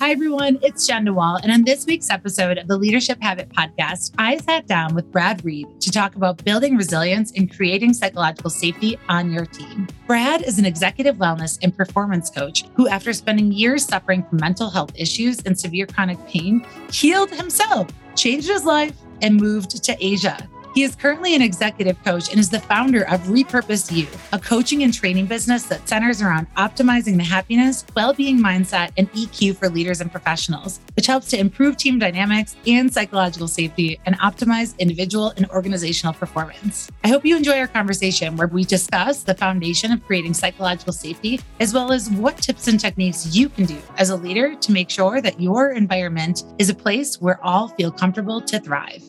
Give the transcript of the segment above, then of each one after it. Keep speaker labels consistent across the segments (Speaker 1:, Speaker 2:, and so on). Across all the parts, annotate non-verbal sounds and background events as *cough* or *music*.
Speaker 1: Hi, everyone. It's Jenn DeWall. And on this week's episode of the Leadership Habit podcast, I sat down with Brad Reed to talk about building resilience and creating psychological safety on your team. Brad is an executive wellness and performance coach who, after spending years suffering from mental health issues and severe chronic pain, healed himself, changed his life, and moved to Asia. He is currently an executive coach and is the founder of Repurpose You, a coaching and training business that centers around optimizing the happiness, well being mindset, and EQ for leaders and professionals, which helps to improve team dynamics and psychological safety and optimize individual and organizational performance. I hope you enjoy our conversation where we discuss the foundation of creating psychological safety, as well as what tips and techniques you can do as a leader to make sure that your environment is a place where all feel comfortable to thrive.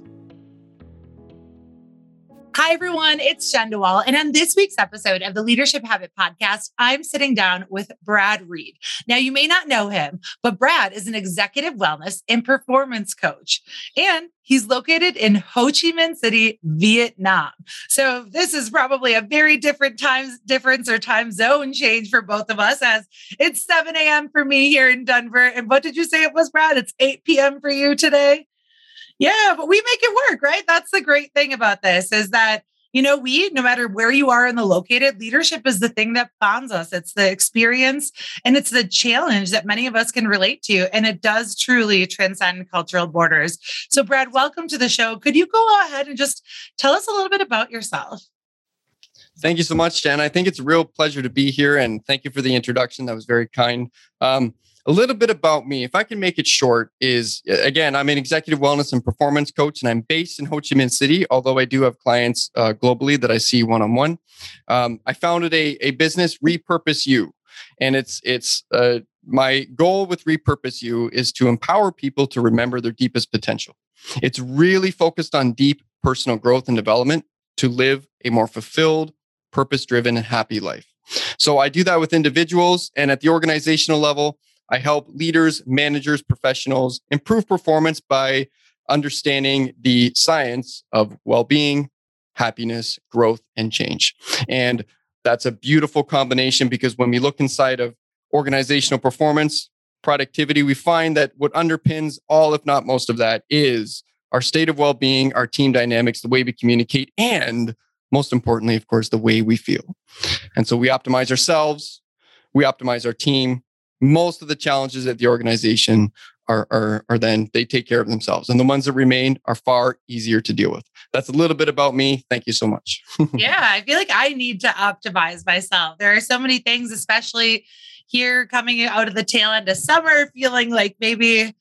Speaker 1: Hi, everyone. It's Jenn DeWall. And on this week's episode of the Leadership Habit Podcast, I'm sitting down with Brad Reed. Now, you may not know him, but Brad is an executive wellness and performance coach. And he's located in Ho Chi Minh City, Vietnam. So this is probably a very different time difference or time zone change for both of us as it's 7 a.m. for me here in Denver. And what did you say it was, Brad? It's 8 p.m. for you today? Yeah, but we make it work, right? That's the great thing about this is that you know, we, no matter where you are in the located, leadership is the thing that bonds us. It's the experience and it's the challenge that many of us can relate to. And it does truly transcend cultural borders. So, Brad, welcome to the show. Could you go ahead and just tell us a little bit about yourself?
Speaker 2: Thank you so much, Jenn. I think it's a real pleasure to be here. And thank you for the introduction. That was very kind. Um, a little bit about me, if I can make it short, is again, I'm an executive wellness and performance coach, and I'm based in Ho Chi Minh City, although I do have clients uh, globally that I see one on one. I founded a, a business, Repurpose You, and it's it's uh, my goal with Repurpose You is to empower people to remember their deepest potential. It's really focused on deep personal growth and development to live a more fulfilled, purpose driven, and happy life. So I do that with individuals and at the organizational level. I help leaders, managers, professionals improve performance by understanding the science of well being, happiness, growth, and change. And that's a beautiful combination because when we look inside of organizational performance, productivity, we find that what underpins all, if not most of that, is our state of well being, our team dynamics, the way we communicate, and most importantly, of course, the way we feel. And so we optimize ourselves, we optimize our team, most of the challenges at the organization are, are, are then they take care of themselves. And the ones that remain are far easier to deal with. That's a little bit about me. Thank you so much. *laughs*
Speaker 1: yeah, I feel like I need to optimize myself. There are so many things, especially here coming out of the tail end of summer, feeling like maybe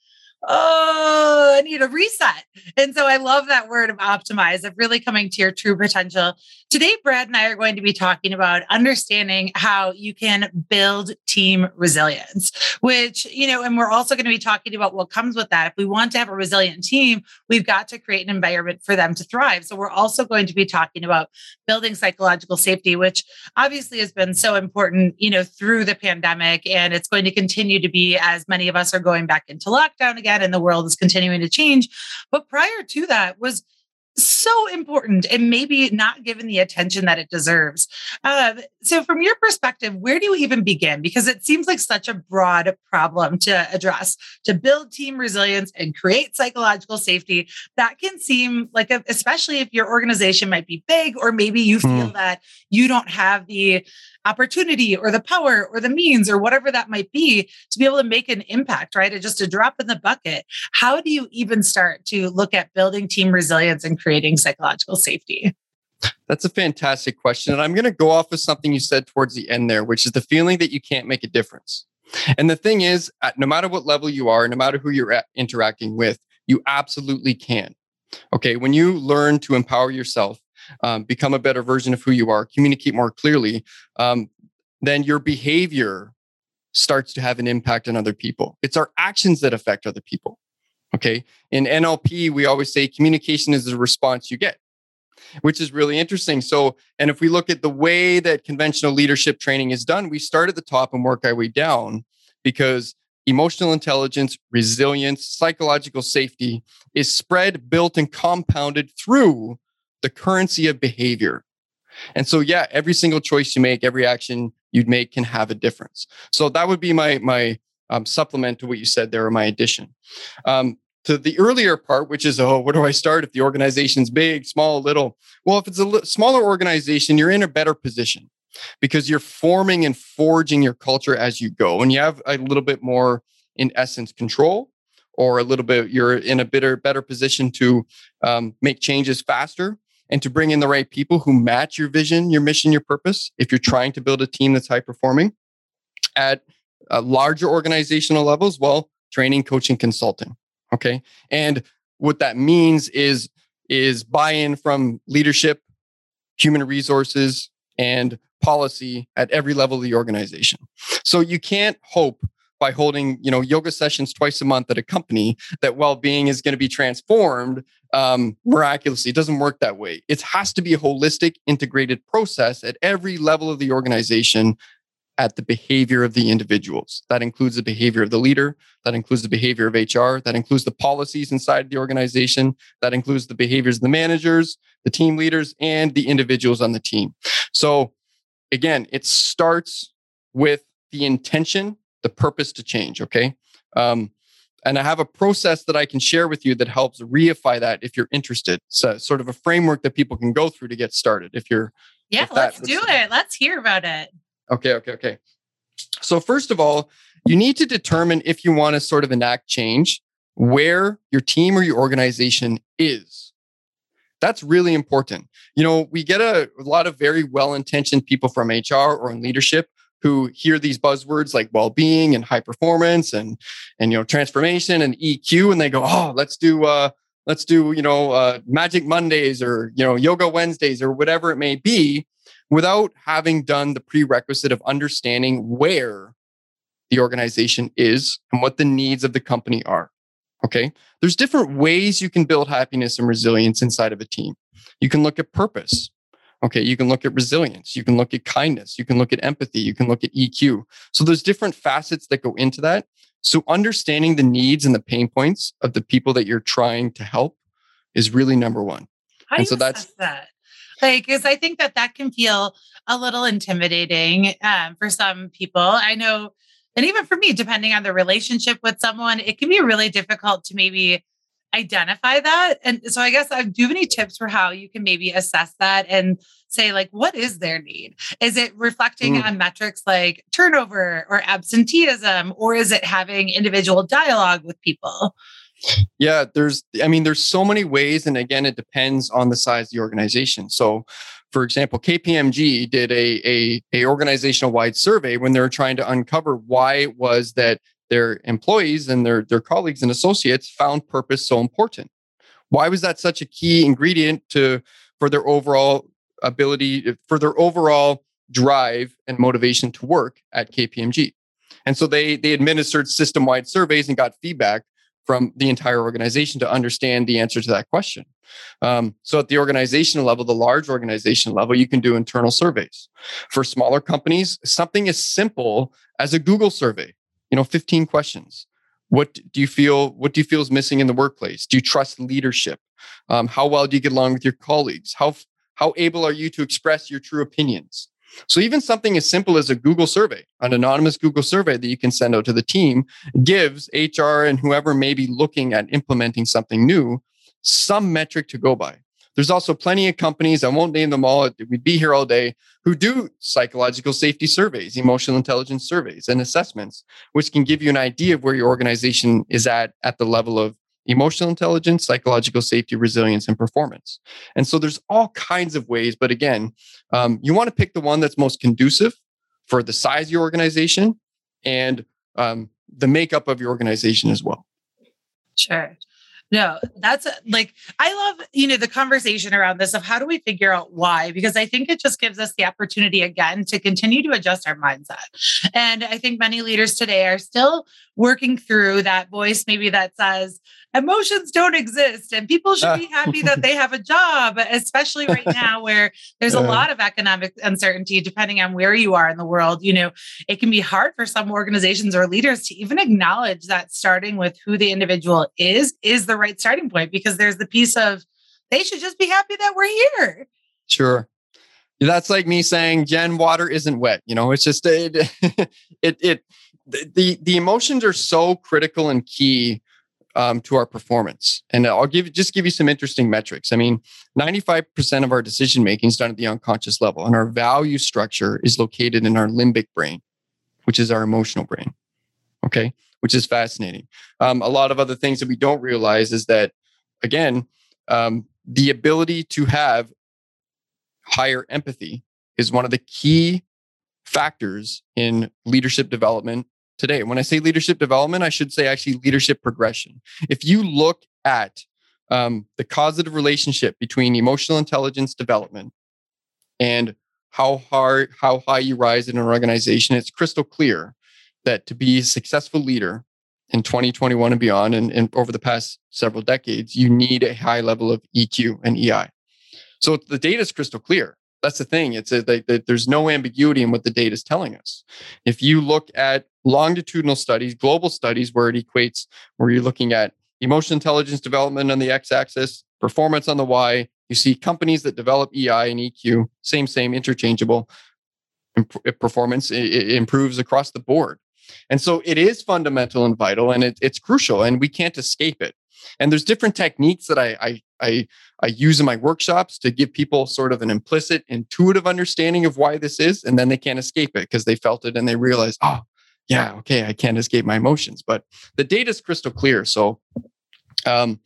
Speaker 1: oh, I need a reset. And so I love that word of optimize, of really coming to your true potential. Today, Brad and I are going to be talking about understanding how you can build team resilience, which, you know, and we're also going to be talking about what comes with that. If we want to have a resilient team, we've got to create an environment for them to thrive. So we're also going to be talking about building psychological safety, which obviously has been so important, you know, through the pandemic. And it's going to continue to be as many of us are going back into lockdown again and the world is continuing to change. But prior to that was so important and maybe not given the attention that it deserves. Uh, so, from your perspective, where do you even begin? Because it seems like such a broad problem to address to build team resilience and create psychological safety. That can seem like, a, especially if your organization might be big, or maybe you feel mm. that you don't have the opportunity or the power or the means or whatever that might be to be able to make an impact, right? It's just a drop in the bucket. How do you even start to look at building team resilience and creating psychological safety?
Speaker 2: That's a fantastic question. And I'm going to go off of something you said towards the end there, which is the feeling that you can't make a difference. And the thing is, at no matter what level you are, no matter who you're interacting with, you absolutely can. Okay. When you learn to empower yourself, um, become a better version of who you are, communicate more clearly, um, then your behavior starts to have an impact on other people. It's our actions that affect other people. Okay. In NLP, we always say communication is the response you get, which is really interesting. So, and if we look at the way that conventional leadership training is done, we start at the top and work our way down because emotional intelligence, resilience, psychological safety is spread, built, and compounded through the currency of behavior. And so, yeah, every single choice you make, every action you'd make can have a difference. So that would be my my um, supplement to what you said there or my addition. Um, to the earlier part, which is, oh, where do I start if the organization's big, small, little? Well, if it's a smaller organization, you're in a better position because you're forming and forging your culture as you go. And you have a little bit more, in essence, control, or a little bit, you're in a better, better position to um, make changes faster and to bring in the right people who match your vision, your mission, your purpose. If you're trying to build a team that's high performing at uh, larger organizational levels, well, training, coaching, consulting. Okay. And what that means is, is buy-in from leadership, human resources, and policy at every level of the organization. So you can't hope by holding you know yoga sessions twice a month at a company that well-being is going to be transformed um, miraculously it doesn't work that way it has to be a holistic integrated process at every level of the organization at the behavior of the individuals that includes the behavior of the leader that includes the behavior of hr that includes the policies inside the organization that includes the behaviors of the managers the team leaders and the individuals on the team so again, it starts with the intention, the purpose to change. Okay. Um, and I have a process that I can share with you that helps reify that if you're interested. So, sort of a framework that people can go through to get started. If you're,
Speaker 1: yeah, if let's do it. Let's hear about it.
Speaker 2: Okay. Okay. Okay. So, first of all, you need to determine if you want to sort of enact change where your team or your organization is. That's really important. You know, we get a, a lot of very well intentioned people from HR or in leadership who hear these buzzwords like well-being and high performance and and you know transformation and EQ and they go, "Oh, let's do uh let's do, you know, uh magic Mondays or, you know, yoga Wednesdays or whatever it may be." Without having done the prerequisite of understanding where the organization is and what the needs of the company are. Okay. There's different ways you can build happiness and resilience inside of a team. You can look at purpose. Okay. You can look at resilience. You can look at kindness. You can look at empathy. You can look at EQ. So there's different facets that go into that. So understanding the needs and the pain points of the people that you're trying to help is really number one.
Speaker 1: How do and so that's that? Like, because I think that that can feel a little intimidating um, for some people. I know and even for me, depending on the relationship with someone, it can be really difficult to maybe identify that. And so I guess I do you have any tips for how you can maybe assess that and say, like, what is their need? Is it reflecting mm. on metrics like turnover or absenteeism, or is it having individual dialogue with people?
Speaker 2: Yeah, there's, I mean, there's so many ways. And again, it depends on the size of the organization. So, for example, KPMG did a, a, a organizational wide survey when they were trying to uncover why it was that their employees and their, their colleagues and associates found purpose so important. Why was that such a key ingredient to for their overall ability, eh, for their overall drive and motivation to work at KPMG? And so they they administered system wide surveys and got feedback from the entire organization to understand the answer to that question. Um, so at the organizational level, the large organization level, you can do internal surveys. For smaller companies, something as simple as a Google survey, you know, 15 questions. What do you feel? What do you feel is missing in the workplace? Do you trust leadership? Um, how well do you get along with your colleagues? How how able are you to express your true opinions? So even something as simple as a Google survey, an anonymous Google survey that you can send out to the team gives HR and whoever may be looking at implementing something new some metric to go by. There's also plenty of companies, I won't name them all, we'd be here all day, who do psychological safety surveys, emotional intelligence surveys, and assessments, which can give you an idea of where your organization is at at the level of emotional intelligence, psychological safety, resilience, and performance. And so there's all kinds of ways. But again, um, you want to pick the one that's most conducive for the size of your organization and um, the makeup of your organization as well.
Speaker 1: Sure. No, that's like, I love, you know, the conversation around this of how do we figure out why? Because I think it just gives us the opportunity again to continue to adjust our mindset. And I think many leaders today are still working through that voice, maybe that says, emotions don't exist and people should be happy that *laughs* they have a job, especially right *laughs* now where there's a lot of economic uncertainty depending on where you are in the world. You know, it can be hard for some organizations or leaders to even acknowledge that starting with who the individual is is the right starting point because there's the piece of they should just be happy that we're here.
Speaker 2: Sure. That's like me saying, Jenn, water isn't wet. You know, it's just it, *laughs* it, it the, the, the emotions are so critical and key um, to our performance. And I'll give just give you some interesting metrics. I mean, 95% of our decision making is done at the unconscious level, and our value structure is located in our limbic brain, which is our emotional brain. Okay, which is fascinating. Um, a lot of other things that we don't realize is that, again, um, the ability to have higher empathy is one of the key factors in leadership development today. When I say leadership development, I should say actually leadership progression. If you look at um, the causative relationship between emotional intelligence development and how hard, how high you rise in an organization, it's crystal clear that to be a successful leader in 2021 and beyond, and, and over the past several decades, you need a high level of EQ and EI. So the data is crystal clear that's the thing. It's a, they, there's no ambiguity in what the data is telling us. If you look at longitudinal studies, global studies, where it equates, where you're looking at emotional intelligence development on the x-axis, performance on the y, you see companies that develop EI and EQ, same, same, interchangeable. Imp- performance it improves across the board. And so it is fundamental and vital, and it, it's crucial, and we can't escape it. And there's different techniques that I, I I I use in my workshops to give people sort of an implicit, intuitive understanding of why this is, and then they can't escape it because they felt it and they realize, oh, yeah, okay, I can't escape my emotions. But the data is crystal clear. So um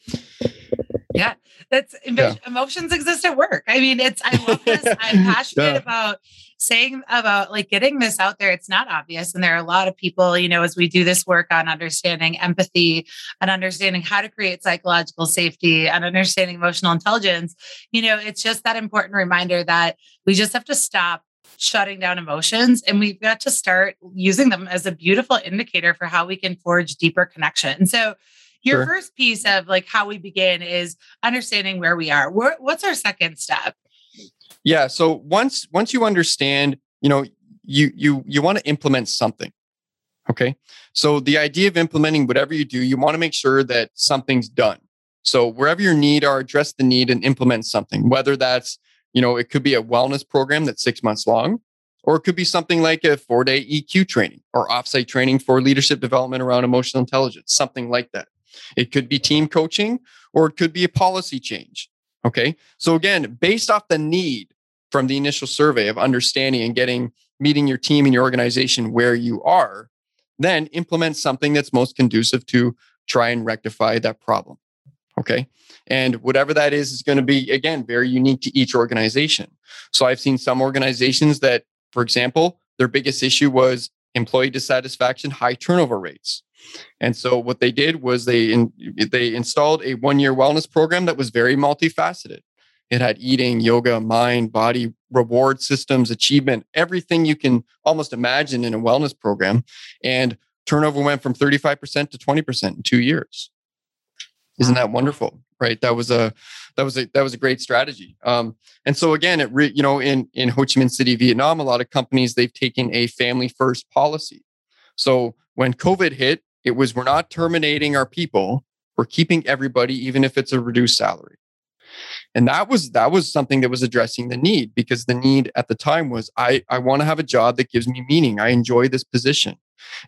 Speaker 1: yeah that's yeah. emotions exist at work i mean it's i love this *laughs* i'm passionate yeah. about saying about like getting this out there it's not obvious and there are a lot of people you know as we do this work on understanding empathy and understanding how to create psychological safety and understanding emotional intelligence you know it's just that important reminder that we just have to stop shutting down emotions and we've got to start using them as a beautiful indicator for how we can forge deeper connection so your sure. first piece of like how we begin is understanding where we are. what's our second step?
Speaker 2: Yeah. So once once you understand, you know, you you you want to implement something. Okay. So the idea of implementing whatever you do, you want to make sure that something's done. So wherever your need are, address the need and implement something. Whether that's, you know, it could be a wellness program that's six months long, or it could be something like a four day EQ training or offsite training for leadership development around emotional intelligence, something like that. It could be team coaching or it could be a policy change. Okay. So again, based off the need from the initial survey of understanding and getting meeting your team and your organization where you are, then implement something that's most conducive to try and rectify that problem. Okay. And whatever that is, is going to be, again, very unique to each organization. So I've seen some organizations that, for example, their biggest issue was employee dissatisfaction, high turnover rates. And so what they did was they in, they installed a one year wellness program that was very multifaceted. It had eating, yoga, mind, body, reward systems, achievement, everything you can almost imagine in a wellness program. And turnover went from 35% to 20% in two years. Isn't that wonderful? Right. That was a that was a that was a great strategy. Um, and so again, it re, you know in in Ho Chi Minh City, Vietnam, a lot of companies they've taken a family first policy. So when COVID hit, it was we're not terminating our people, we're keeping everybody, even if it's a reduced salary. And that was that was something that was addressing the need because the need at the time was I, I want to have a job that gives me meaning. I enjoy this position.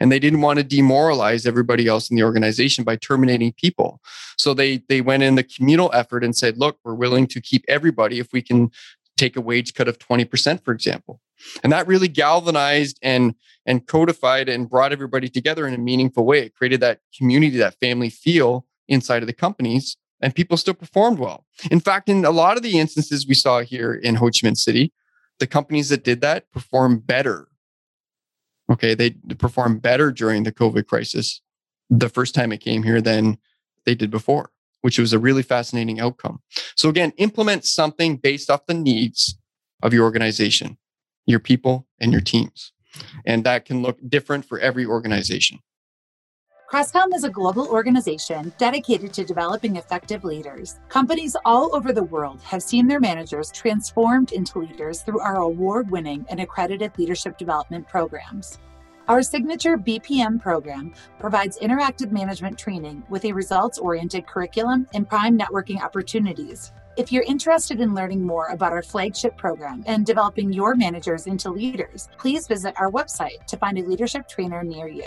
Speaker 2: And they didn't want to demoralize everybody else in the organization by terminating people. So they they went in the communal effort and said, look, we're willing to keep everybody if we can take a wage cut of 20%, for example. And that really galvanized and and codified and brought everybody together in a meaningful way. It created that community, that family feel inside of the companies, and people still performed well. In fact, in a lot of the instances we saw here in Ho Chi Minh City, the companies that did that performed better. Okay, they performed better during the COVID crisis the first time it came here than they did before, which was a really fascinating outcome. So again, implement something based off the needs of your organization your people, and your teams. And that can look different for every organization.
Speaker 3: Crestcom is a global organization dedicated to developing effective leaders. Companies all over the world have seen their managers transformed into leaders through our award winning and accredited leadership development programs. Our signature BPM program provides interactive management training with a results oriented curriculum and prime networking opportunities If you're interested in learning more about our flagship program and developing your managers into leaders, please visit our website to find a leadership trainer near you.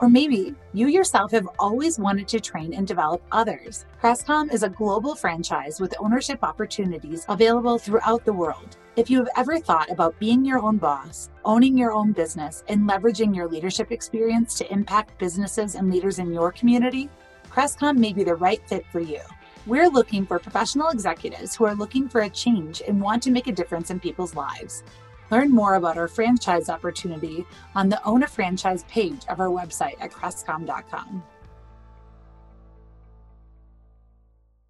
Speaker 3: Or maybe you yourself have always wanted to train and develop others. Crestcom is a global franchise with ownership opportunities available throughout the world. If you have ever thought about being your own boss, owning your own business, and leveraging your leadership experience to impact businesses and leaders in your community, Crestcom may be the right fit for you. We're looking for professional executives who are looking for a change and want to make a difference in people's lives. Learn more about our franchise opportunity on the Own a Franchise page of our website at crestcom.com.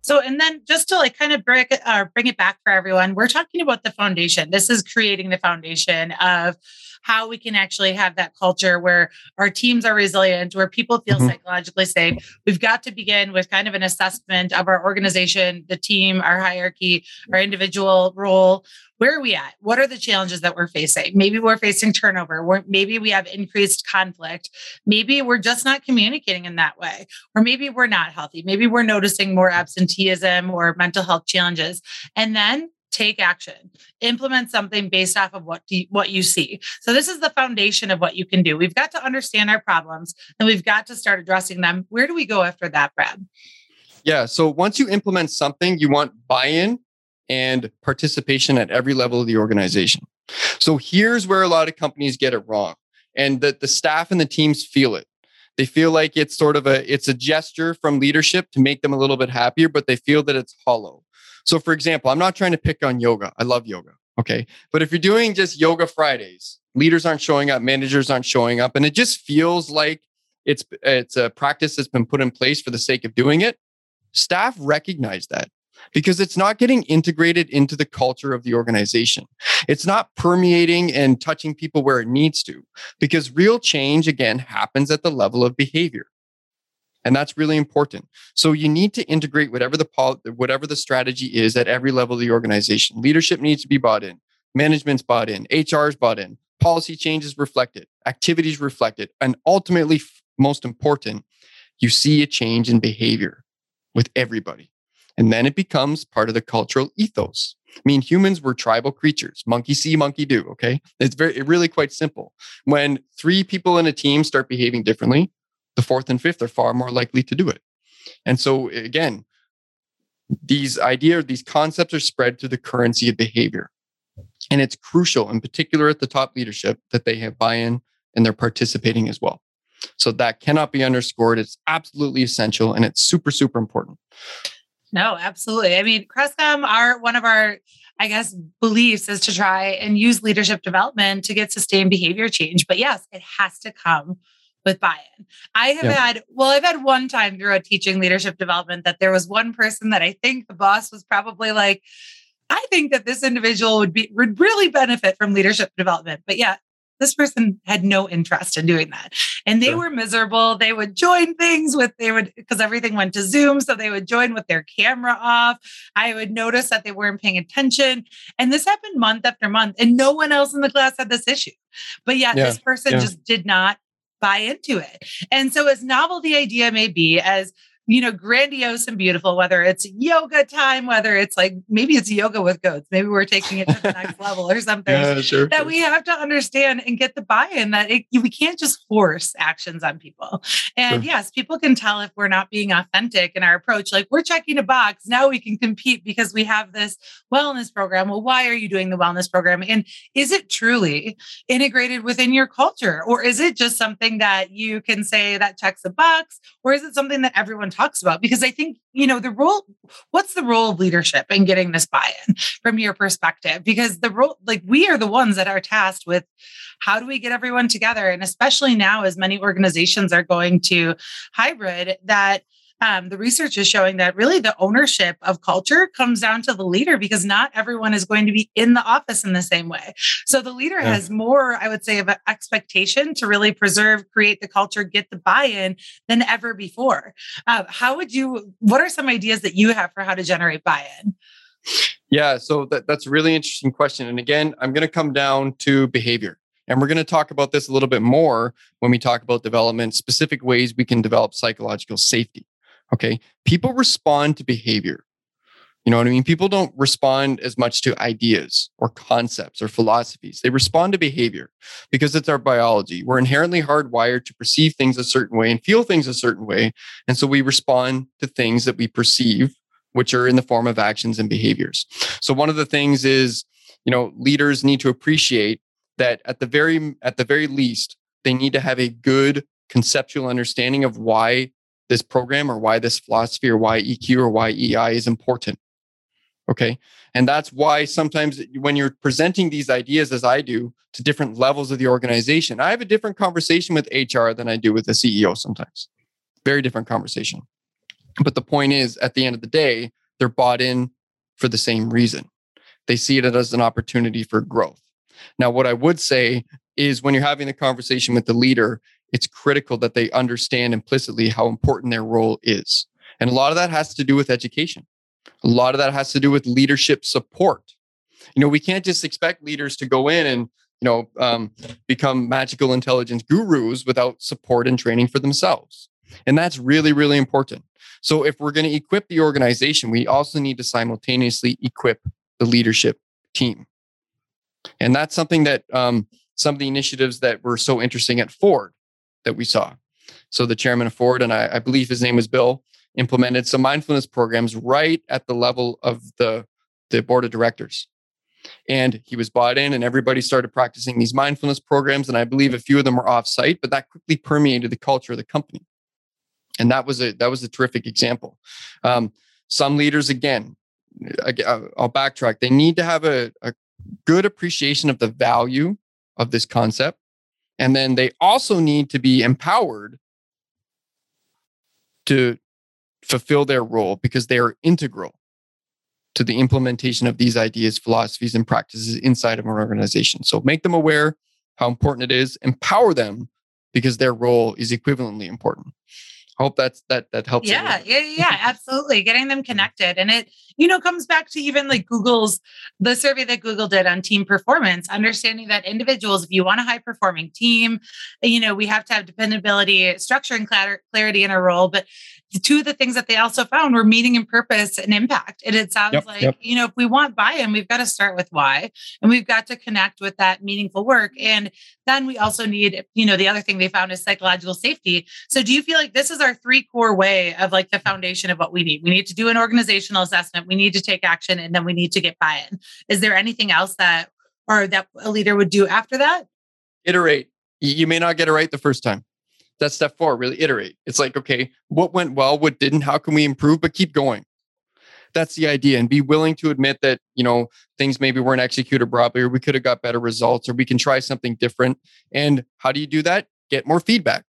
Speaker 1: So, and then just to like kind of bring it, uh, bring it back for everyone, we're talking about the foundation. This is creating the foundation of how we can actually have that culture where our teams are resilient, where people feel mm-hmm. psychologically safe. We've got to begin with kind of an assessment of our organization, the team, our hierarchy, our individual role. Where are we at? What are the challenges that we're facing? Maybe we're facing turnover. We're, maybe we have increased conflict. Maybe we're just not communicating in that way. Or maybe we're not healthy. Maybe we're noticing more absenteeism or mental health challenges. And then take action implement something based off of what you, what you see so this is the foundation of what you can do we've got to understand our problems and we've got to start addressing them where do we go after that brad
Speaker 2: yeah so once you implement something you want buy-in and participation at every level of the organization so here's where a lot of companies get it wrong and that the staff and the teams feel it they feel like it's sort of a it's a gesture from leadership to make them a little bit happier but they feel that it's hollow so, for example, I'm not trying to pick on yoga. I love yoga. Okay. But if you're doing just yoga Fridays, leaders aren't showing up, managers aren't showing up, and it just feels like it's it's a practice that's been put in place for the sake of doing it. Staff recognize that because it's not getting integrated into the culture of the organization. It's not permeating and touching people where it needs to because real change again happens at the level of behavior. And that's really important. So you need to integrate whatever the pol- whatever the strategy is at every level of the organization. Leadership needs to be bought in. Management's bought in. HR's bought in. Policy changes reflected. Activities reflected. And ultimately, most important, you see a change in behavior with everybody. And then it becomes part of the cultural ethos. I mean, humans were tribal creatures. Monkey see, monkey do. Okay. It's very, really quite simple. When three people in a team start behaving differently, the fourth and fifth are far more likely to do it. And so again, these ideas, these concepts are spread through the currency of behavior. And it's crucial, in particular at the top leadership, that they have buy-in and they're participating as well. So that cannot be underscored. It's absolutely essential and it's super, super important.
Speaker 1: No, absolutely. I mean, Crestcom, our one of our, I guess, beliefs is to try and use leadership development to get sustained behavior change. But yes, it has to come with buy-in. I have yeah. had, well, I've had one time through a teaching leadership development that there was one person that I think the boss was probably like, I think that this individual would be would really benefit from leadership development. But yeah, this person had no interest in doing that. And they sure. were miserable. They would join things with, they would, because everything went to Zoom. So they would join with their camera off. I would notice that they weren't paying attention. And this happened month after month. And no one else in the class had this issue. But yet yeah, this person yeah. just did not buy into it. And so, as novel the idea may be, as you know, grandiose and beautiful, whether it's yoga time, whether it's like maybe it's yoga with goats, maybe we're taking it to the next level or something yeah, sure, that sure. we have to understand and get the buy in that it, we can't just force actions on people. And sure. yes, people can tell if we're not being authentic in our approach, like we're checking a box. Now we can compete because we have this wellness program. Well, why are you doing the wellness program? And is it truly integrated within your culture? Or is it just something that you can say that checks a box? Or is it something that everyone talks about because I think, you know, the role, what's the role of leadership in getting this buy in from your perspective? Because the role, like we are the ones that are tasked with how do we get everyone together? And especially now, as many organizations are going to hybrid, that um, the research is showing that really the ownership of culture comes down to the leader because not everyone is going to be in the office in the same way. So the leader yeah. has more, I would say, of an expectation to really preserve, create the culture, get the buy in than ever before. Uh, how would you, what are some ideas that you have for how to generate buy in?
Speaker 2: Yeah, so that, that's a really interesting question. And again, I'm going to come down to behavior. And we're going to talk about this a little bit more when we talk about development, specific ways we can develop psychological safety. Okay. People respond to behavior. You know what I mean? People don't respond as much to ideas or concepts or philosophies. They respond to behavior because it's our biology. We're inherently hardwired to perceive things a certain way and feel things a certain way. And so we respond to things that we perceive, which are in the form of actions and behaviors. So one of the things is, you know, leaders need to appreciate that at the very at the very least, they need to have a good conceptual understanding of why this program or why this philosophy or why EQ or why EI is important. Okay. And that's why sometimes when you're presenting these ideas, as I do, to different levels of the organization, I have a different conversation with HR than I do with the CEO sometimes. Very different conversation. But the point is, at the end of the day, they're bought in for the same reason. They see it as an opportunity for growth. Now, what I would say is when you're having the conversation with the leader, it's critical that they understand implicitly how important their role is. And a lot of that has to do with education. A lot of that has to do with leadership support. You know, we can't just expect leaders to go in and, you know, um, become magical intelligence gurus without support and training for themselves. And that's really, really important. So if we're going to equip the organization, we also need to simultaneously equip the leadership team. And that's something that um, some of the initiatives that were so interesting at Ford that we saw. So the chairman of Ford, and I, I believe his name was Bill, implemented some mindfulness programs right at the level of the, the board of directors. And he was bought in, and everybody started practicing these mindfulness programs. And I believe a few of them were off site, but that quickly permeated the culture of the company. And that was a that was a terrific example. Um, some leaders, again, I'll backtrack. They need to have a, a good appreciation of the value of this concept, and then they also need to be empowered to fulfill their role because they are integral to the implementation of these ideas, philosophies, and practices inside of an organization. So make them aware how important it is, empower them because their role is equivalently important. Hope that's that that helps.
Speaker 1: Yeah, yeah, yeah, absolutely. Getting them *laughs* mm. connected. And it, you know, comes back to even like Google's the survey that Google did on team performance, understanding that individuals, if you want a high performing team, you know, we have to have dependability, structure, and clarity in a role. But two of the things that they also found were meaning and purpose and impact. And it sounds yep, like, yep. you know, if we want buy in, we've got to start with why and we've got to connect with that meaningful work. And then we also need, you know, the other thing they found is psychological safety. So do you feel like this is our three core way of like the foundation of what we need? We need to do an organizational assessment, we need to take action, and then we need to get buy in. Is there anything else that, or that a leader would do after that?
Speaker 2: Iterate. You may not get it right the first time that's step four really iterate. It's like okay what went well what didn't how can we improve but keep going. That's the idea and be willing to admit that you know things maybe weren't executed properly or we could have got better results or we can try something different and how do you do that? Get more feedback.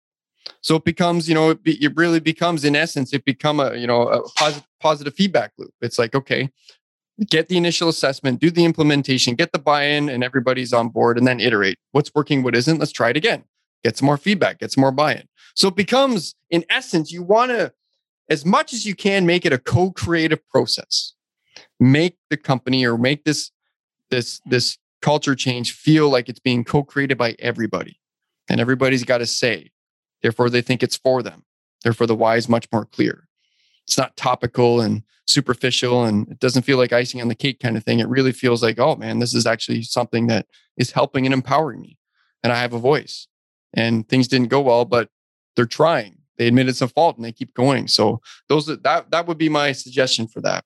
Speaker 2: So it becomes you know it, be, it really becomes in essence it become a you know a positive positive feedback loop. It's like okay get the initial assessment do the implementation get the buy-in and everybody's on board and then iterate. What's working what isn't let's try it again get some more feedback, get some more buy in. So it becomes, in essence, you want to, as much as you can, make it a co creative process. Make the company or make this, this, this culture change feel like it's being co created by everybody. And everybody's got to say, therefore, they think it's for them. Therefore, the why is much more clear. It's not topical and superficial and it doesn't feel like icing on the cake kind of thing. It really feels like, oh man, this is actually something that is helping and empowering me. And I have a voice and things didn't go well, but they're trying. They admitted some fault and they keep going. So those that that would be my suggestion for that.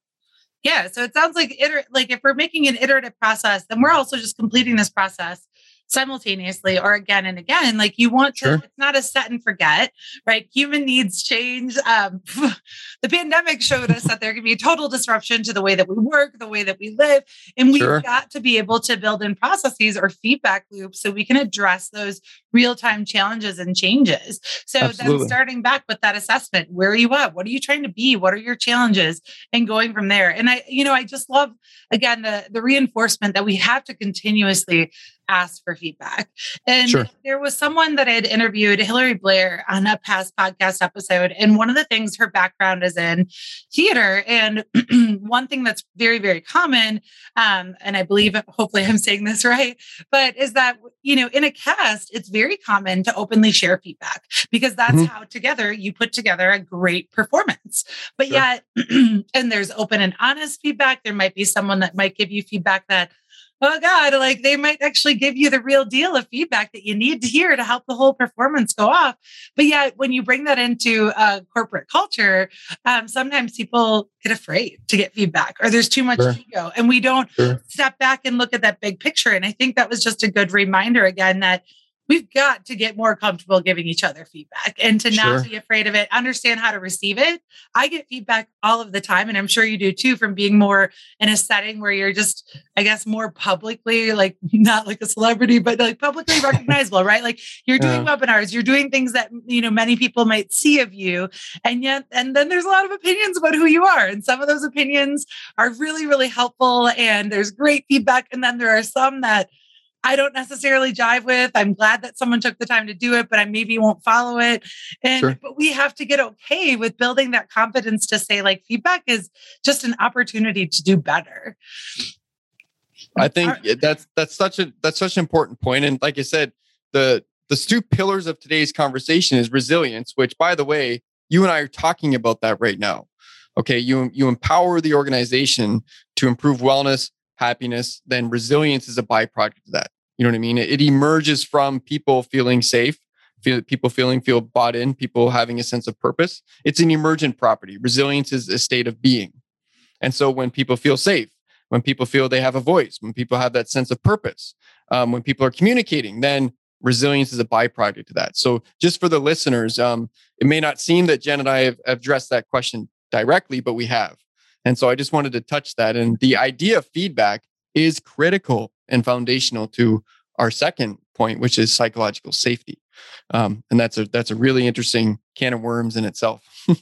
Speaker 1: Yeah. So it sounds like iter- like if we're making an iterative process, then we're also just completing this process simultaneously or again and again. Like you want to, sure. it's not a set and forget, right? Human needs change. Um, *laughs* the pandemic showed us that there can be a total disruption to the way that we work, the way that we live. And we've sure. got to be able to build in processes or feedback loops so we can address those real time challenges and changes. So Absolutely. then starting back with that assessment, where are you at? What are you trying to be? What are your challenges? And going from there. And I, you know, I just love again the the reinforcement that we have to continuously ask for feedback. And
Speaker 2: Sure.
Speaker 1: there was someone that I had interviewed, Hilary Blair, on a past podcast episode. And one of the things her background is in theater. And *clears throat* one thing that's very, very common, um, and I believe, hopefully, I'm saying this right, but is that, you know, in a cast, it's very common to openly share feedback because that's
Speaker 2: Mhm.
Speaker 1: how together you put together a great performance. But
Speaker 2: Sure.
Speaker 1: yet, *clears throat* and there's open and honest feedback. There might be someone that might give you feedback that, oh God, like they might actually give you the real deal of feedback that you need to hear to help the whole performance go off. But yet, when you bring that into a corporate culture, um, sometimes people get afraid to get feedback or there's too much
Speaker 2: Sure.
Speaker 1: ego and we don't
Speaker 2: Sure.
Speaker 1: step back and look at that big picture. And I think that was just a good reminder again that we've got to get more comfortable giving each other feedback and to not
Speaker 2: Sure.
Speaker 1: be afraid of it, understand how to receive it. I get feedback all of the time, and I'm sure you do too, from being more in a setting where you're just, I guess, more publicly, like not like a celebrity, but like publicly *laughs* recognizable, right? Like you're doing webinars, you're doing things that, you know, many people might see of you. And yet, and then there's a lot of opinions about who you are. And some of those opinions are really, really helpful. And there's great feedback. And then there are some that, I don't necessarily jive with. I'm glad that someone took the time to do it, but I maybe won't follow it. And
Speaker 2: Sure.
Speaker 1: but we have to get okay with building that confidence to say like feedback is just an opportunity to do better.
Speaker 2: I think it- that's that's such a that's such an important point. And like I said, the the two pillars of today's conversation is resilience, which by the way, you and I are talking about that right now. Okay, you you empower the organization to improve wellness, happiness, then resilience is a byproduct of that. You know what I mean? It, it emerges from people feeling safe, feel people feeling feel bought in, people having a sense of purpose. It's an emergent property. Resilience is a state of being. And so when people feel safe, when people feel they have a voice, when people have that sense of purpose, um, when people are communicating, then resilience is a byproduct of that. So, just for the listeners, um, it may not seem that Jenn and I have, have addressed that question directly, but we have. And so, I just wanted to touch that. And the idea of feedback is critical and foundational to our second point, which is psychological safety. Um, and that's a that's a really interesting can of worms in itself. *laughs*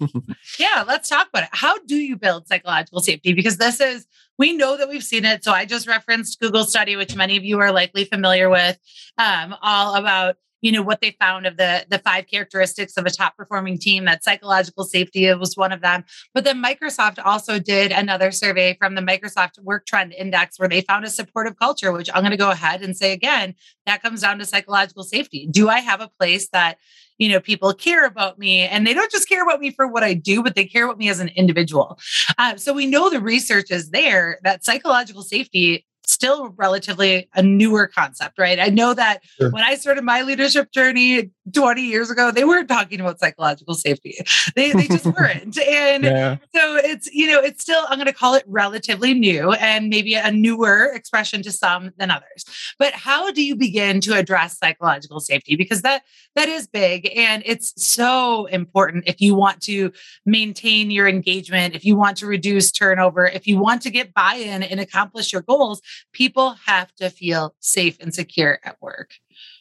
Speaker 1: Yeah, let's talk about it. How do you build psychological safety? Because this is, we know that we've seen it. So I just referenced Google study, which many of you are likely familiar with, um, all about you know what they found of the the five characteristics of a top performing team that psychological safety was one of them. But then microsoft also did another survey from the microsoft work trend index where they found a supportive culture which i'm going to go ahead and say again that comes down to psychological safety. Do i have a place that you know people care about me? And they don't just care about me for what i do but they care about me as an individual. Uh, so we know the research is there that psychological safety still relatively a newer concept, right? I know that
Speaker 2: Sure.
Speaker 1: when I started my leadership journey 20 years ago, they weren't talking about psychological safety. They, they just *laughs* weren't. And
Speaker 2: yeah.
Speaker 1: so it's, you know, it's still, I'm going to call it relatively new and maybe a newer expression to some than others. But how do you begin to address psychological safety? Because that, that is big and it's so important if you want to maintain your engagement, if you want to reduce turnover, if you want to get buy in and accomplish your goals, people have to feel safe and secure at work.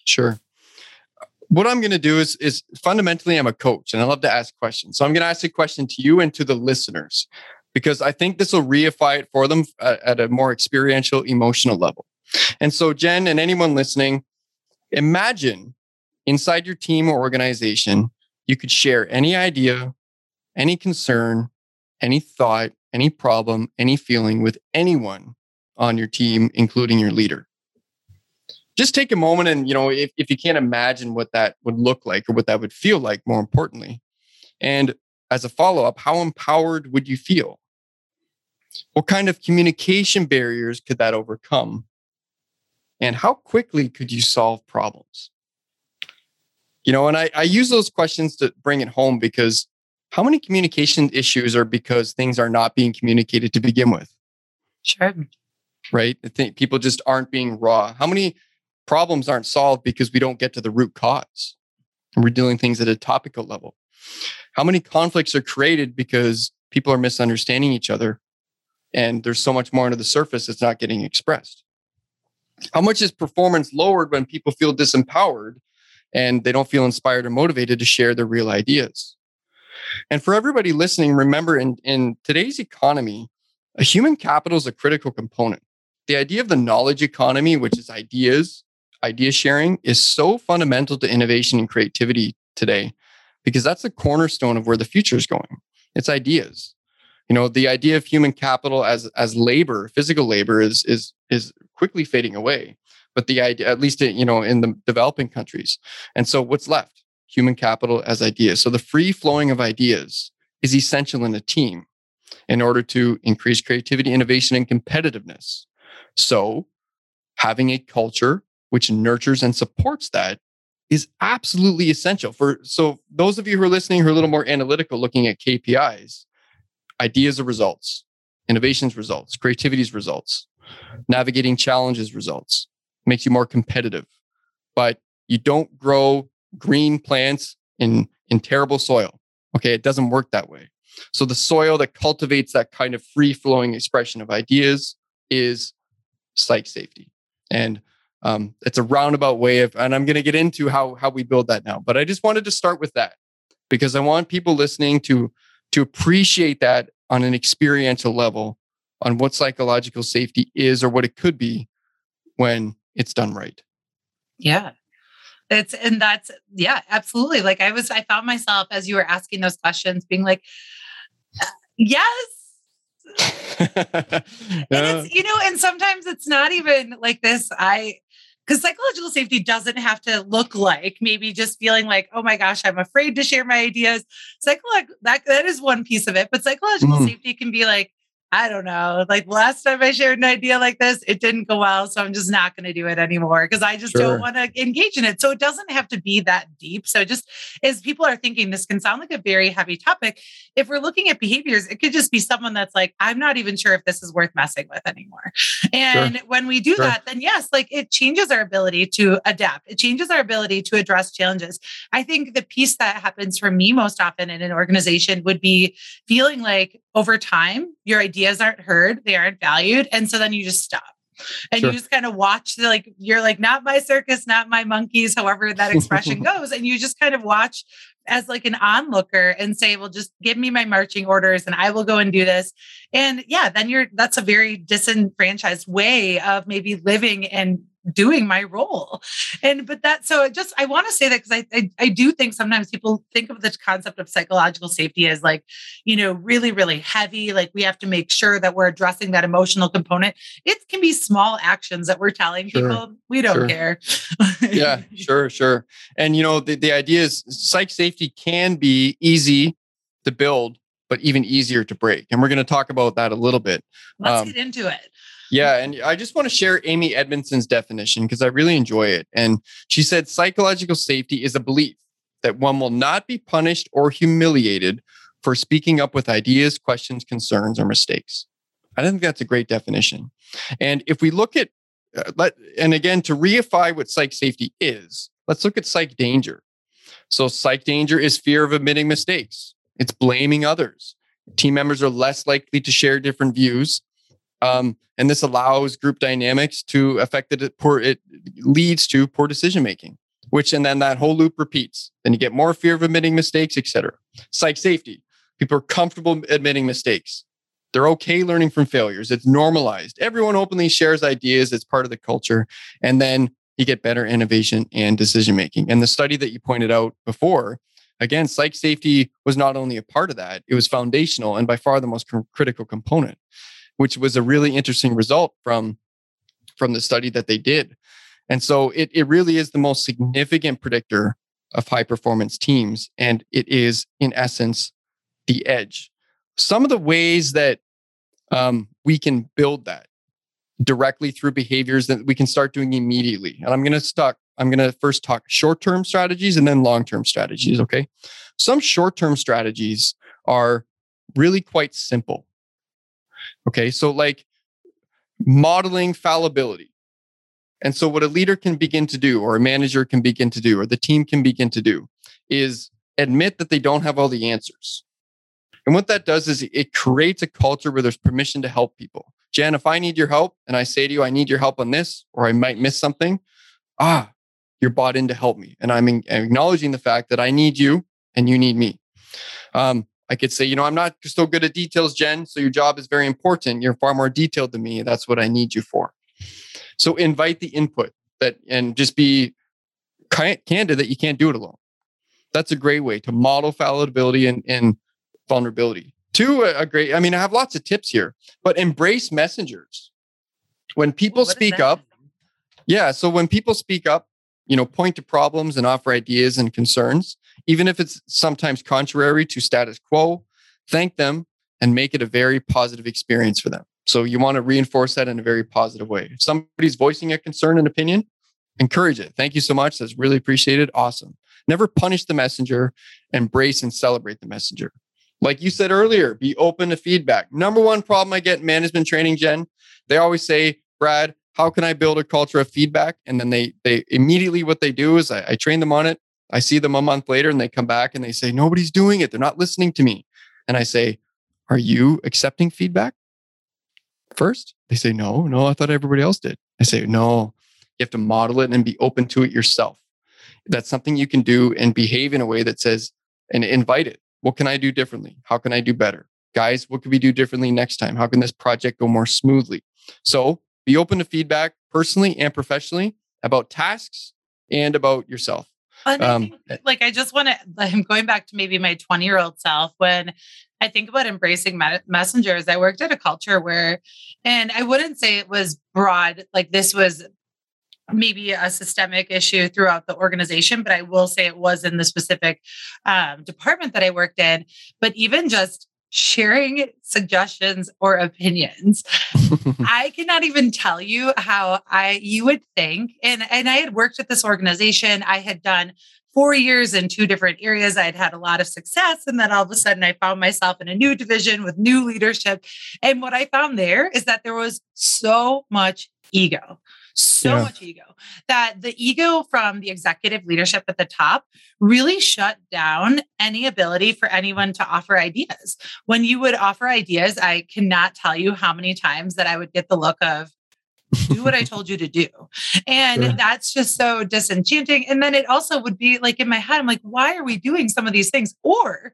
Speaker 2: Sure. What I'm going to do is is fundamentally I'm a coach and I love to ask questions. So I'm going to ask a question to you and to the listeners because I think this will reify it for them at, at a more experiential emotional level. And so Jenn and anyone listening, imagine inside your team or organization you could share any idea, any concern, any thought, any problem, any feeling with anyone on your team including your leader. Just take a moment and you know if, if you can't imagine what that would look like or what that would feel like more importantly. And as a follow-up how empowered would you feel? What kind of communication barriers could that overcome? And how quickly could you solve problems? You know and I, I use those questions to bring it home because how many communication issues are because things are not being communicated to begin with?
Speaker 1: Sure.
Speaker 2: Right? I think people just aren't being raw. How many problems aren't solved because we don't get to the root cause? And we're dealing things at a topical level. How many conflicts are created because people are misunderstanding each other and there's so much more under the surface that's not getting expressed? How much is performance lowered when people feel disempowered and they don't feel inspired or motivated to share their real ideas? And for everybody listening, remember in, in today's economy, a human capital is a critical component the idea of the knowledge economy, which is ideas, idea sharing is so fundamental to innovation and creativity today because that's the cornerstone of where the future is going. It's ideas. You know, the idea of human capital as as labor, physical labor is is is quickly fading away. But the idea, at least you know, in the developing countries. And so what's left? Human capital as ideas. So the free flowing of ideas is essential in a team in order to increase creativity, innovation, and competitiveness. So having a culture which nurtures and supports that is absolutely essential for so those of you who are listening who are a little more analytical looking at KPIs ideas are results innovations results creativity's results navigating challenges results makes you more competitive. But you don't grow green plants in in terrible soil okay? It doesn't work that way. So the soil that cultivates that kind of free flowing expression of ideas is psych safety and um, it's a roundabout way of, and I'm going to get into how how we build that now. But I just wanted to start with that because I want people listening to to appreciate that on an experiential level on what psychological safety is or what it could be when it's done right.
Speaker 1: Yeah. It's and that's yeah, absolutely. Like I was I found myself as you were asking those questions being like uh, yes *laughs*
Speaker 2: yeah.
Speaker 1: it's you know and sometimes it's not even like this i because psychological safety doesn't have to look like maybe just feeling like oh my gosh i'm afraid to share my ideas psychological that, that is one piece of it but psychological mm. safety can be like I don't know. Like last time I shared an idea like this, it didn't go well. So I'm just not going to do it anymore because I just sure. don't want to engage in it. So it doesn't have to be that deep. So just as people are thinking, this can sound like a very heavy topic. If we're looking at behaviors, it could just be someone that's like, I'm not even sure if this is worth messing with anymore. And sure. when we do sure. that, then yes, like it changes our ability to adapt, it changes our ability to address challenges. I think the piece that happens for me most often in an organization would be feeling like over time, your ideas aren't heard, they aren't valued. And so then you just stop. And sure. you just kind of watch the like, you're like, not my circus, not my monkeys, however that expression *laughs* goes. And you just kind of watch as like an onlooker and say, well, just give me my marching orders and I will go and do this. And yeah, then you're that's a very disenfranchised way of maybe living and doing my role. And but that so just I want to say that because I, I, I do think sometimes people think of the concept of psychological safety as like, you know, really, really heavy. Like we have to make sure that we're addressing that emotional component. It can be small actions that we're telling sure. people we don't sure. care.
Speaker 2: yeah, *laughs* sure, sure. And you know, the, the idea is psych safety can be easy to build, but even easier to break. And we're going to talk about that a little bit.
Speaker 1: Let's um, get into it.
Speaker 2: Yeah. And I just want to share Amy Edmondson's definition because I really enjoy it. And she said psychological safety is a belief that one will not be punished or humiliated for speaking up with ideas, questions, concerns, or mistakes. I think that's a great definition. And if we look at, uh, let, and again, to reify what psych safety is, let's look at psych danger. So, psych danger is fear of admitting mistakes, it's blaming others. Team members are less likely to share different views um, and this allows group dynamics to affect it poor it leads to poor decision making which and then that whole loop repeats then you get more fear of admitting mistakes etc psych safety people are comfortable admitting mistakes. They're okay learning from failures. It's normalized. Everyone openly shares ideas. It's part of the culture. And then you get better innovation and decision making and the study that you pointed out before again psych safety was not only a part of that it was foundational and by far the most critical component which was a really interesting result from from the study that they did. And so it, it really is the most significant predictor of high performance teams. And it is, in essence, the edge. Some of the ways that um, we can build that directly through behaviors that we can start doing immediately. And I'm going to talk, I'm going to first talk short term strategies and then long term strategies. Okay. Some short term strategies are really quite simple. Okay. So, like modeling fallibility. And so, what a leader can begin to do, or a manager can begin to do, or the team can begin to do, is admit that they don't have all the answers. And what that does is it creates a culture where there's permission to help people. Jenn, if I need your help and I say to you, I need your help on this, or I might miss something, ah, you're bought in to help me. And I'm acknowledging the fact that I need you and you need me. Um, I could say, you know, I'm not so good at details, Jenn. So your job is very important. You're far more detailed than me. That's what I need you for. So invite the input. that and just be candid that you can't do it alone. That's a great way to model fallibility and, and vulnerability. Two, a great, I mean, I have lots of tips here, but embrace messengers. When people what speak up, yeah. So when people speak up, you know, point to problems and offer ideas and concerns, even if it's sometimes contrary to status quo, thank them and make it a very positive experience for them. So you want to reinforce that in a very positive way. If somebody's voicing a concern and opinion, encourage it. Thank you so much. That's really appreciated. Awesome. Never punish the messenger, embrace and celebrate the messenger. Like you said earlier, be open to feedback. Number one problem I get in management training, Jenn, they always say, Brad, how can I build a culture of feedback? And then they they immediately what they do is I, I train them on it. I see them a month later and they come back and they say, nobody's doing it. They're not listening to me. And I say, Are you accepting feedback? First, they say, No, no, I thought everybody else did. I say, No, you have to model it and be open to it yourself. That's something you can do and behave in a way that says, and invite it. What can I do differently? How can I do better? Guys, what can we do differently next time? How can this project go more smoothly? So be open to feedback personally and professionally about tasks and about yourself.
Speaker 1: Um, think, eh like I just want to, *laughs* I'm going back to maybe my 20 year old self when I think about embracing me- messengers. I worked at a culture where, and I wouldn't say it was broad, like this was maybe a systemic issue throughout the organization, but I will say it was in the specific um, department that I worked in. But even just sharing suggestions or opinions. *laughs* I cannot even tell you how I you would think and and I had worked at this organization. I had done 4 years in two different areas. I had had a lot of success and then all of a sudden I found myself in a new division with new leadership. And what I found there is that there was so much ego so yeah. much ego that the ego from the executive leadership at the top really shut down any ability for anyone to offer ideas. When you would offer ideas, I cannot tell you how many times that I would get the look of, do what I told you to do. *laughs* And sure. that's just so disenchanting. And then it also would be like in my head, I'm like, why are we doing some of these things? Or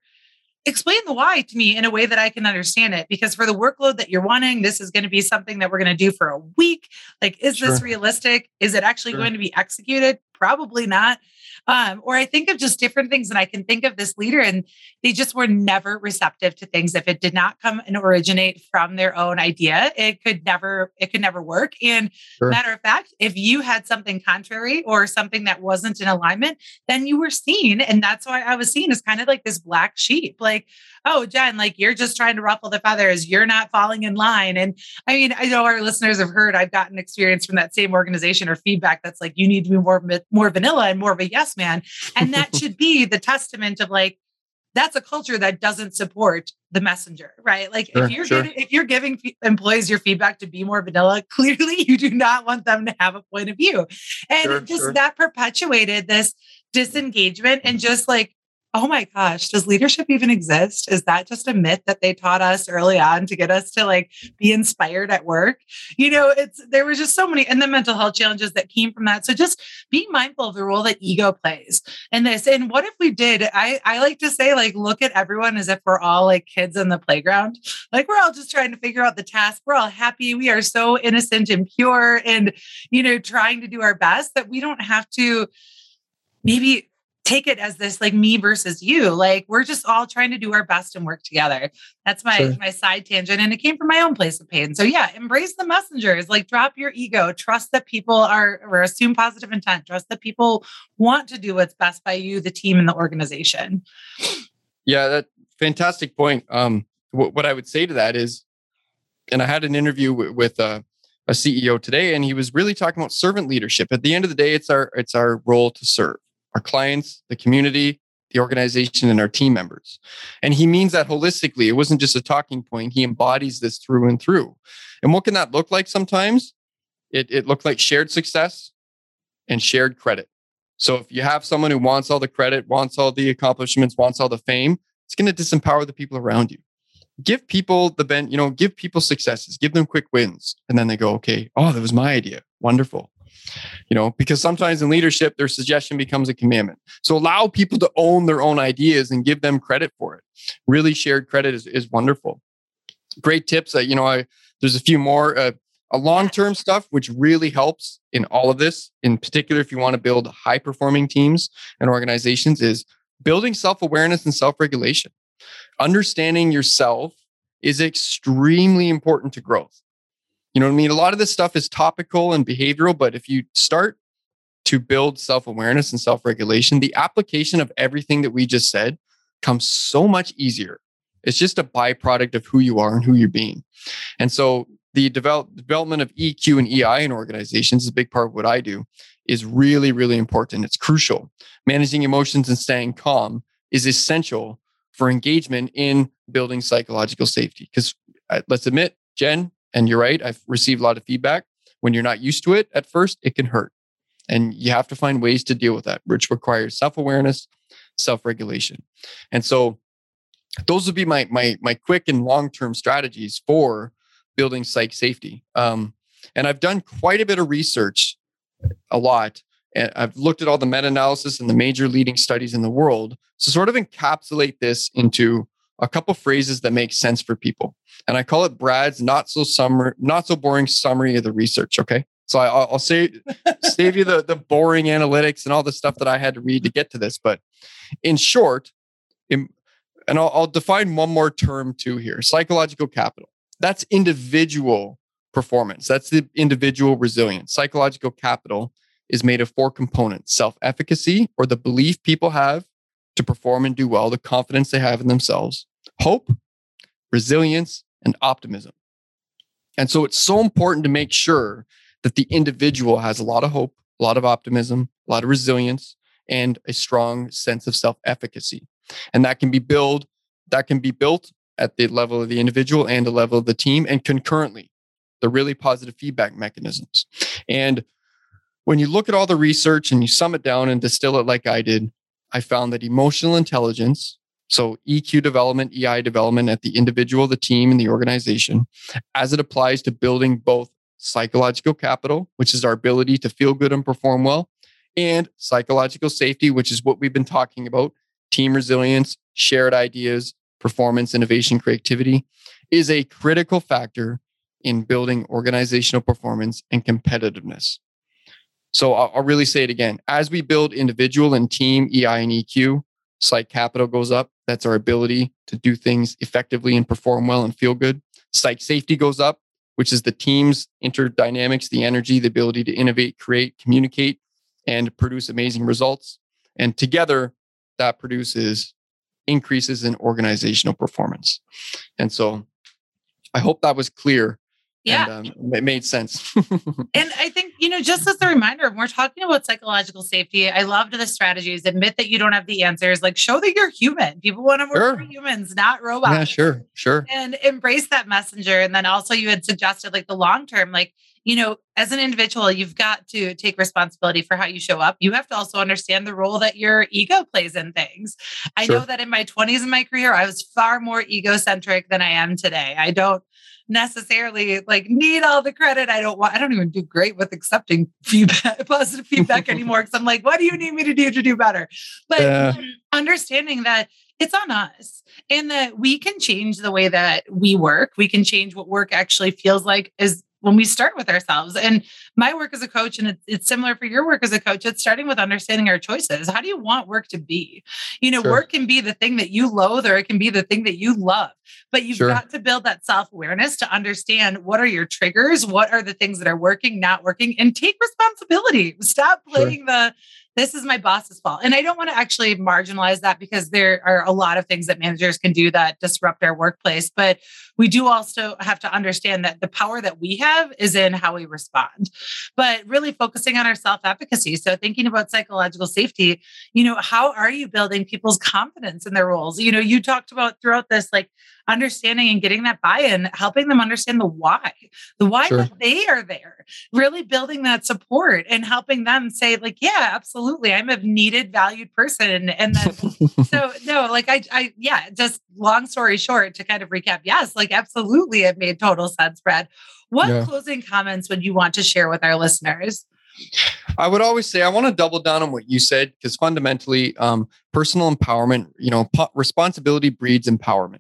Speaker 1: explain the why to me in a way that I can understand it. Because for the workload that you're wanting, this is going to be something that we're going to do for a week. Like, is sure. this realistic? Is it actually sure. going to be executed? Probably not. Um, or I think of just different things, and I can think of this leader, and they just were never receptive to things. If it did not come and originate from their own idea, it could never, it could never work. And sure. matter of fact, if you had something contrary or something that wasn't in alignment, then you were seen, and that's why I was seen as kind of like this black sheep. Like, oh, Jenn, like you're just trying to ruffle the feathers. You're not falling in line. And I mean, I know our listeners have heard I've gotten experience from that same organization or feedback that's like, you need to be more, more vanilla and more of a yes man. And that *laughs* should be the testament of like, that's a culture that doesn't support the messenger, right? Like sure, if you're sure. getting, if you're giving employees your feedback to be more vanilla, *laughs* clearly you do not want them to have a point of view, and sure, just that perpetuated this disengagement and just like oh my gosh, does leadership even exist? Is that just a myth that they taught us early on to get us to like be inspired at work? You know, it's there was just so many and the mental health challenges that came from that. So just be mindful of the role that ego plays in this. And what if we did? I, I like to say, like, look at everyone as if we're all like kids in the playground. Like we're all just trying to figure out the task. We're all happy. We are so innocent and pure and, you know, trying to do our best that we don't have to maybe take it as this like me versus you. Like we're just all trying to do our best and work together. That's my sure. my side tangent and it came from my own place of pain. So yeah embrace the messengers. Like drop your ego. Trust that people are or assume positive intent. Trust that people want to do what's best by you the team and the organization.
Speaker 2: Yeah that fantastic point. Um w- what i would say to that is and i had an interview w- with uh, a ceo today and he was really talking about servant leadership. At the end of the day it's our it's our role to serve our clients, the community, the organization, and our team members. And he means that holistically. It wasn't just a talking point. He embodies this through and through. And what can that look like sometimes? It, it looked like shared success and shared credit. So if you have someone who wants all the credit, wants all the accomplishments, wants all the fame, it's going to disempower the people around you. Give people the ben, you know, give people successes, give them quick wins. And then they go, okay, oh, that was my idea. Wonderful you know because sometimes in leadership their suggestion becomes a commandment so allow people to own their own ideas and give them credit for it really shared credit is, is wonderful great tips uh, you know i there's a few more uh, A long term stuff, which really helps in all of this, in particular, if you want to build high performing teams and organizations, is building self awareness and self regulation. Understanding yourself is extremely important to growth. You know what I mean? A lot of this stuff is topical and behavioral, but if you start to build self awareness and self regulation, the application of everything that we just said comes so much easier. It's just a byproduct of who you are and who you're being. And so the develop, development of EQ and EI in organizations is a big part of what I do is really, really important. It's crucial. Managing emotions and staying calm is essential for engagement in building psychological safety. Because uh, let's admit, Jenn, and you're right, I've received a lot of feedback. When you're not used to it at first, it can hurt. And you have to find ways to deal with that, which requires self awareness, self regulation. And so those would be my, my, my quick and long term strategies for building psych safety. Um, and I've done quite a bit of research, a lot. And I've looked at all the meta analysis and the major leading studies in the world to sort of encapsulate this into a couple phrases that make sense for people. And I call it Brad's not so summer, not so boring summary of the research. Okay. So I, will say, *laughs* save you the, the boring analytics and all the stuff that I had to read to get to this. But in short, in, and I'll, I'll define one more term too here psychological capital. That's individual performance, that's the individual resilience. Psychological capital is made of four components self efficacy, or the belief people have to perform and do well, the confidence they have in themselves, hope, resilience, and optimism. And so it's so important to make sure that the individual has a lot of hope, a lot of optimism, a lot of resilience, and a strong sense of self efficacy. And that can be built, that can be built at the level of the individual and the level of the team and concurrently the really positive feedback mechanisms. And when you look at all the research and you sum it down and distill it like I did, I found that emotional intelligence, so EQ development, EI development at the individual, the team, and the organization, as it applies to building both psychological capital, which is our ability to feel good and perform well, and psychological safety, which is what we've been talking about team resilience, shared ideas, performance, innovation, creativity, is a critical factor in building organizational performance and competitiveness. So I'll, I'll, really say it again. As we build individual and team EI and EQ, psych capital goes up. That's our ability to do things effectively and perform well and feel good. Psych safety goes up, which is the team's interdynamics, the energy, the ability to innovate, create, communicate, and produce amazing results. And together, that produces increases in organizational performance. And so I hope that was clear
Speaker 1: yeah.
Speaker 2: And, um, it made sense. *laughs*
Speaker 1: and I think, you know, just as a reminder, when we're talking about psychological safety, I loved the strategies. Admit that you don't have the answers. Like show that you're human. People want to work sure. for humans, not robots.
Speaker 2: Yeah, sure, sure.
Speaker 1: And embrace that messenger. And then also you had suggested like the long term, like, you know, as an individual, you've got to take responsibility for how you show up. You have to also understand the role that your ego plays in things. I sure. know that in my 20s in my career, I was far more egocentric than I am today. I don't necessarily like need all the credit. I don't want, I don't even do great with accepting feedback, *laughs* positive feedback *laughs* anymore. Cause I'm like, what do you need me to do to do better? But uh, understanding that it's on us and that we can change the way that we work. We can change what work actually feels like is when we start with ourselves. And my work as a coach, and it's, it's, similar for your work as a coach, it's starting with understanding our choices. How do you want work to be? You know, sure. work can be the thing that you loathe or it can be the thing that you love, but you've sure. got to build that self awareness to understand what are your triggers, what are the things that are working, not working, and take responsibility. Stop playing sure. the this is my boss's fault. And I don't want to actually marginalize that because there are a lot of things that managers can do that disrupt our workplace. But we do also have to understand that the power that we have is in how we respond, but really focusing on our self efficacy. So thinking about psychological safety, you know, how are you building people's confidence in their roles? You know, you talked about throughout this, like understanding and getting that buy-in, helping them understand the why, the why sure. that they are there, really building that support and helping them say, like, yeah, absolutely, I'm a needed, valued person. And then, so *laughs* no, like I, I, yeah, just long story short, to kind of recap, yes, like absolutely, it made total sense, Brad. What yeah. closing comments would you want to share with our listeners?
Speaker 2: I would always say I want to double down on what you said because fundamentally, um, personal empowerment, you know, po- responsibility breeds empowerment.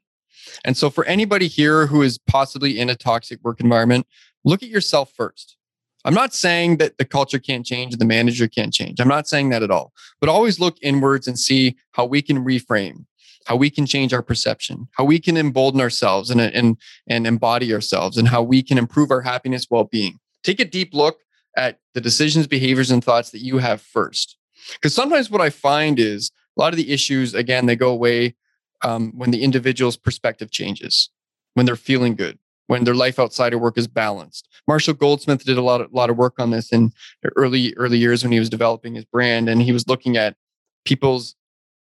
Speaker 2: And so, for anybody here who is possibly in a toxic work environment, look at yourself first. I'm not saying that the culture can't change and the manager can't change. I'm not saying that at all. But always look inwards and see how we can reframe, how we can change our perception, how we can embolden ourselves and, and, and embody ourselves, and how we can improve our happiness, well being. Take a deep look at the decisions, behaviors, and thoughts that you have first. Because sometimes what I find is a lot of the issues, again, they go away um, when the individual's perspective changes, when they're feeling good, when their life outside of work is balanced. Marshall Goldsmith did a lot of, lot of work on this in early early years when he was developing his brand, and he was looking at people's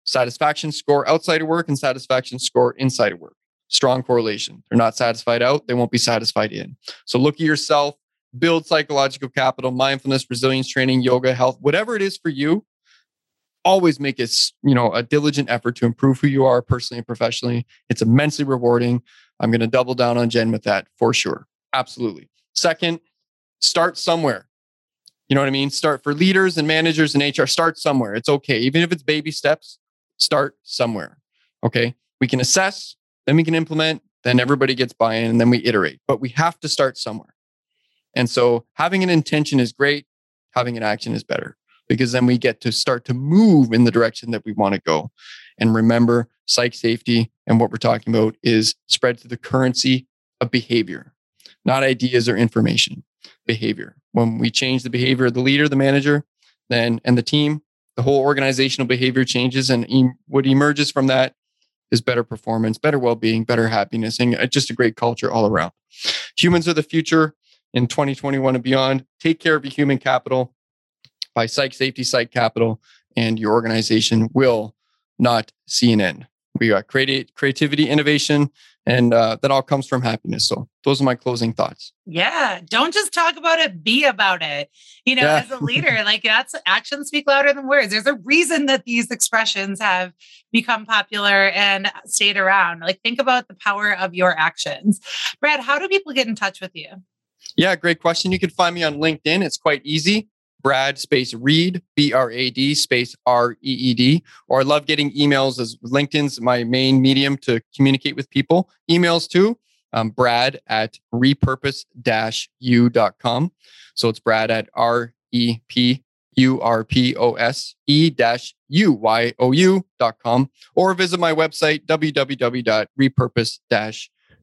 Speaker 2: satisfaction score outside of work and satisfaction score inside of work. Strong correlation. They're not satisfied out, they won't be satisfied in. So look at yourself, build psychological capital, mindfulness, resilience training, yoga, health, whatever it is for you. Always make it, you know, a diligent effort to improve who you are personally and professionally. It's immensely rewarding. I'm going to double down on Jenn with that for sure. Absolutely. Second, start somewhere. You know what I mean? Start for leaders and managers and HR, start somewhere. It's okay. Even if it's baby steps, start somewhere. Okay. We can assess, then we can implement, then everybody gets buy in, and then we iterate. But we have to start somewhere. And so having an intention is great, having an action is better because then we get to start to move in the direction that we want to go. And remember, psych safety and what we're talking about is spread to the currency of behavior, not ideas or information, behavior. When we change the behavior of the leader, the manager, then and the team, the whole organizational behavior changes. And what emerges from that is better performance, better well being, better happiness, and uh, just a great culture all around. Humans are the future in 2021 and beyond. Take care of your human capital by Psych Safety, Psych Capital, and your organization will not see an end. We got creati- creativity, innovation, and uh, that all comes from happiness. So those are my closing thoughts.
Speaker 1: Yeah, don't just talk about it; be about it. You know, yeah. as a leader, like that's actions speak louder than words. There's a reason that these expressions have become popular and stayed around. Like think about the power of your actions. Brad, how do people get in touch with you?
Speaker 2: Yeah, great question. You can find me on LinkedIn. It's quite easy. Brad space Reed, B R A D space R E E D. Or I love getting emails as LinkedIn's my main medium to communicate with people. Emails too, um, Brad at repurpose u.com. So it's Brad at R E P U R P O S E dash U Y O U dot com or visit my website www.repurpose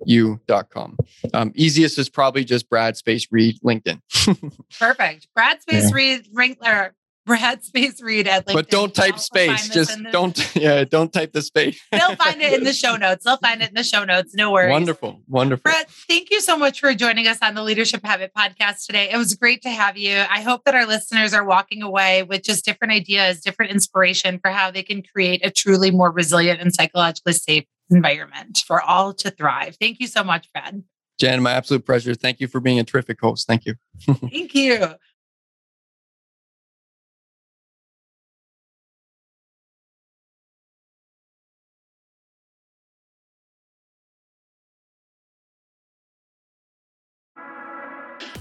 Speaker 2: you.com. Um, easiest is probably just Brad Space Reed LinkedIn. *laughs*
Speaker 1: Perfect. Brad Space yeah. Reed, or Brad Space Reed at LinkedIn.
Speaker 2: But don't type space. Just don't, *laughs* yeah, don't type the space. *laughs*
Speaker 1: They'll find it in the show notes. They'll find it in the show notes. No worries.
Speaker 2: Wonderful. Wonderful.
Speaker 1: Brad, thank you so much for joining us on the Leadership Habit podcast today. It was great to have you. I hope that our listeners are walking away with just different ideas, different inspiration for how they can create a truly more resilient and psychologically safe environment for all to thrive. Thank you so much, Brad.
Speaker 2: Jenn, my absolute pleasure. Thank you for being a terrific host. Thank you. *laughs*
Speaker 1: Thank you.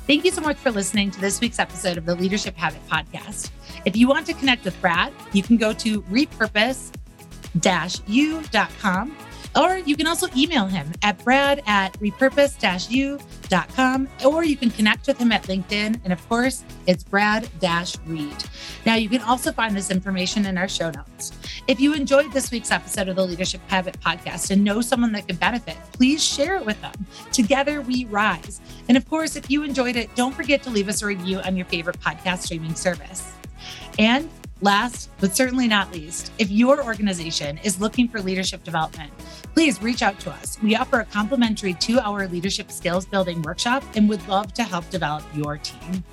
Speaker 1: Thank you so much for listening to this week's episode of the Leadership Habit Podcast. If you want to connect with Brad, you can go to repurpose u.com or you can also email him at brad at repurpose u.com, or you can connect with him at LinkedIn. And of course, it's Brad Reed. Now, you can also find this information in our show notes. If you enjoyed this week's episode of the Leadership Habit podcast and know someone that could benefit, please share it with them. Together we rise. And of course, if you enjoyed it, don't forget to leave us a review on your favorite podcast streaming service. And Last, but certainly not least, if your organization is looking for leadership development, please reach out to us. We offer a complimentary two hour leadership skills building workshop and would love to help develop your team.